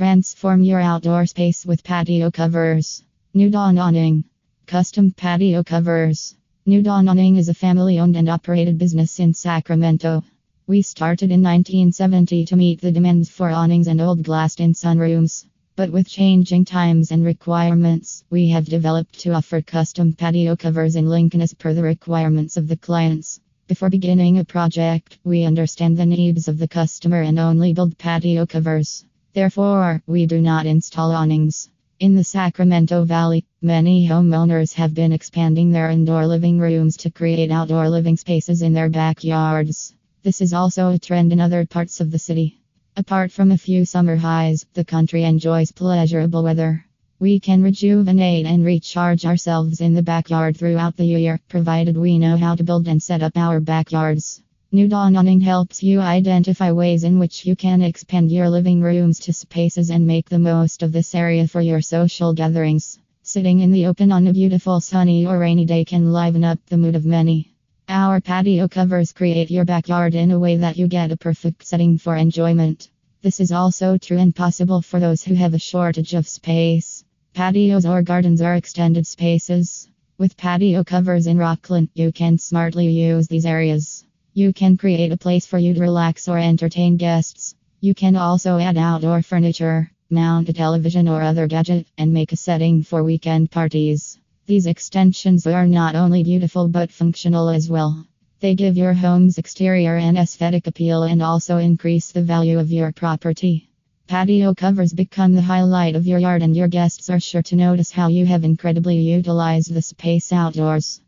Transform your outdoor space with patio covers. New Dawn Awning. Custom patio covers. New Dawn Awning is a family owned and operated business in Sacramento. We started in 1970 to meet the demands for awnings and old glass in sunrooms. But with changing times and requirements, we have developed to offer custom patio covers in Lincoln as per the requirements of the clients. Before beginning a project, we understand the needs of the customer and only build patio covers. Therefore, we do not install awnings. In the Sacramento Valley, many homeowners have been expanding their indoor living rooms to create outdoor living spaces in their backyards. This is also a trend in other parts of the city. Apart from a few summer highs, the country enjoys pleasurable weather. We can rejuvenate and recharge ourselves in the backyard throughout the year, provided we know how to build and set up our backyards. New Dawn Awning helps you identify ways in which you can expand your living rooms to spaces and make the most of this area for your social gatherings. Sitting in the open on a beautiful sunny or rainy day can liven up the mood of many. Our patio covers create your backyard in a way that you get a perfect setting for enjoyment. This is also true and possible for those who have a shortage of space. Patios or gardens are extended spaces. With patio covers in Rocklin, you can smartly use these areas. You can create a place for you to relax or entertain guests. You can also add outdoor furniture, mount a television or other gadget, and make a setting for weekend parties. These extensions are not only beautiful but functional as well. They give your home's exterior an aesthetic appeal and also increase the value of your property. Patio covers become the highlight of your yard, and your guests are sure to notice how you have incredibly utilized the space outdoors.